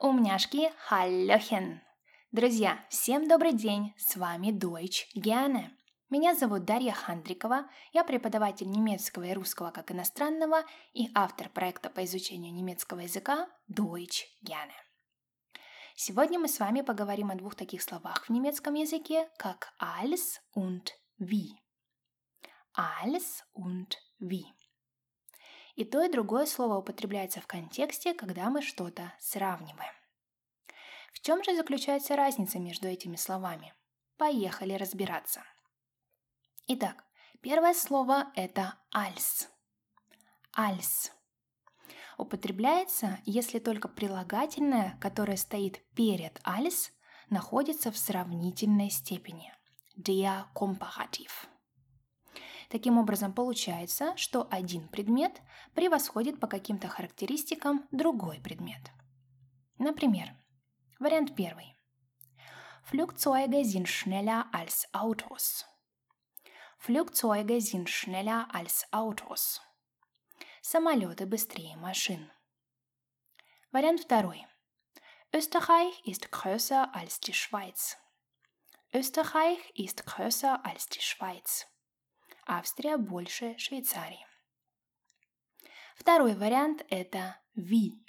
Умняшки, халлёхен! Друзья, всем добрый день! С вами Deutsch Gerne. Меня зовут Дарья Хандрикова, я преподаватель немецкого и русского как иностранного и автор проекта по изучению немецкого языка Deutsch Gerne. Сегодня мы с вами поговорим о двух таких словах в немецком языке, как als und wie. Als und wie. И то, и другое слово употребляется в контексте, когда мы что-то сравниваем. В чем же заключается разница между этими словами? Поехали разбираться. Итак, первое слово – это «als». «Als» употребляется, если только прилагательное, которое стоит перед «als», находится в сравнительной степени – der Komparativ. Таким образом, получается, что один предмет превосходит по каким-то характеристикам другой предмет. Например, вариант первый. Flugzeuge sind schneller als Autos. Flugzeuge sind schneller als Autos. Самолеты быстрее машин. Вариант второй. Österreich ist größer als die Schweiz. Österreich ist größer als die Schweiz. Австрия больше Швейцарии. Второй вариант – это «ви».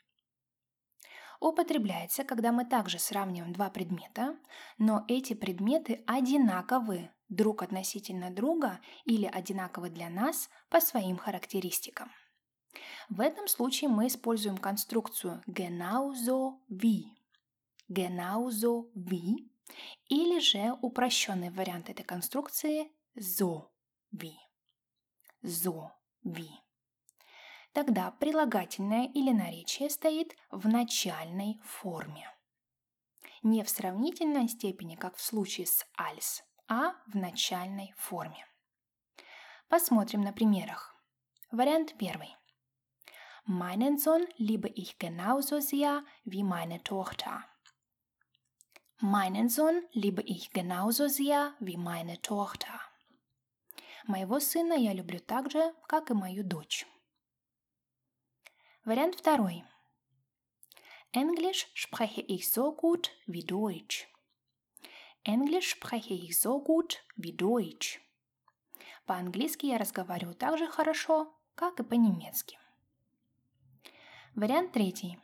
Употребляется, когда мы также сравниваем два предмета, но эти предметы одинаковы друг относительно друга или одинаковы для нас по своим характеристикам. В этом случае мы используем конструкцию genauso wie. Genauso wie или же упрощенный вариант этой конструкции so ви. Зо, ви. Тогда прилагательное или наречие стоит в начальной форме. Не в сравнительной степени, как в случае с als, а в начальной форме. Посмотрим на примерах. Вариант первый. Meinen Sohn liebe ich genauso sehr wie meine Tochter. Meinen Sohn liebe ich genauso sehr wie meine Tochter. Моего сына я люблю так же, как и мою дочь. Вариант второй. Englisch spreche ich so gut wie Deutsch. Englisch spreche ich so gut wie Deutsch. По-английски я разговариваю так же хорошо, как и по-немецки. Вариант третий.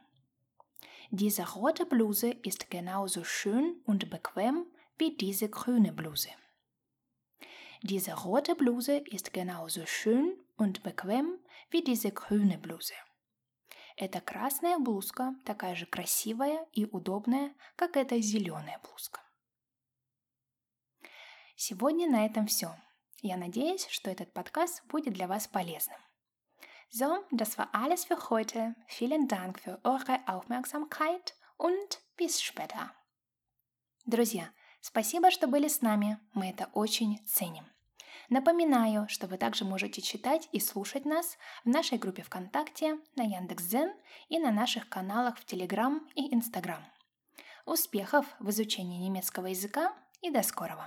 Diese rote Bluse ist genauso schön und bequem wie diese grüne Bluse. Diese rote Bluse ist genauso schön und bequem wie diese grüne Bluse. Эта красная блузка такая же красивая и удобная, как эта зеленая блузка. Сегодня на этом все. Я надеюсь, что этот подкаст будет для вас полезным. So, das war alles für heute. Vielen Dank für eure Aufmerksamkeit und bis später. Друзья, спасибо, что были с нами. Мы это очень ценим. Напоминаю, что вы также можете читать и слушать нас в нашей группе ВКонтакте, на Яндекс.Зен и на наших каналах в Телеграм и Инстаграм. Успехов в изучении немецкого языка и до скорого!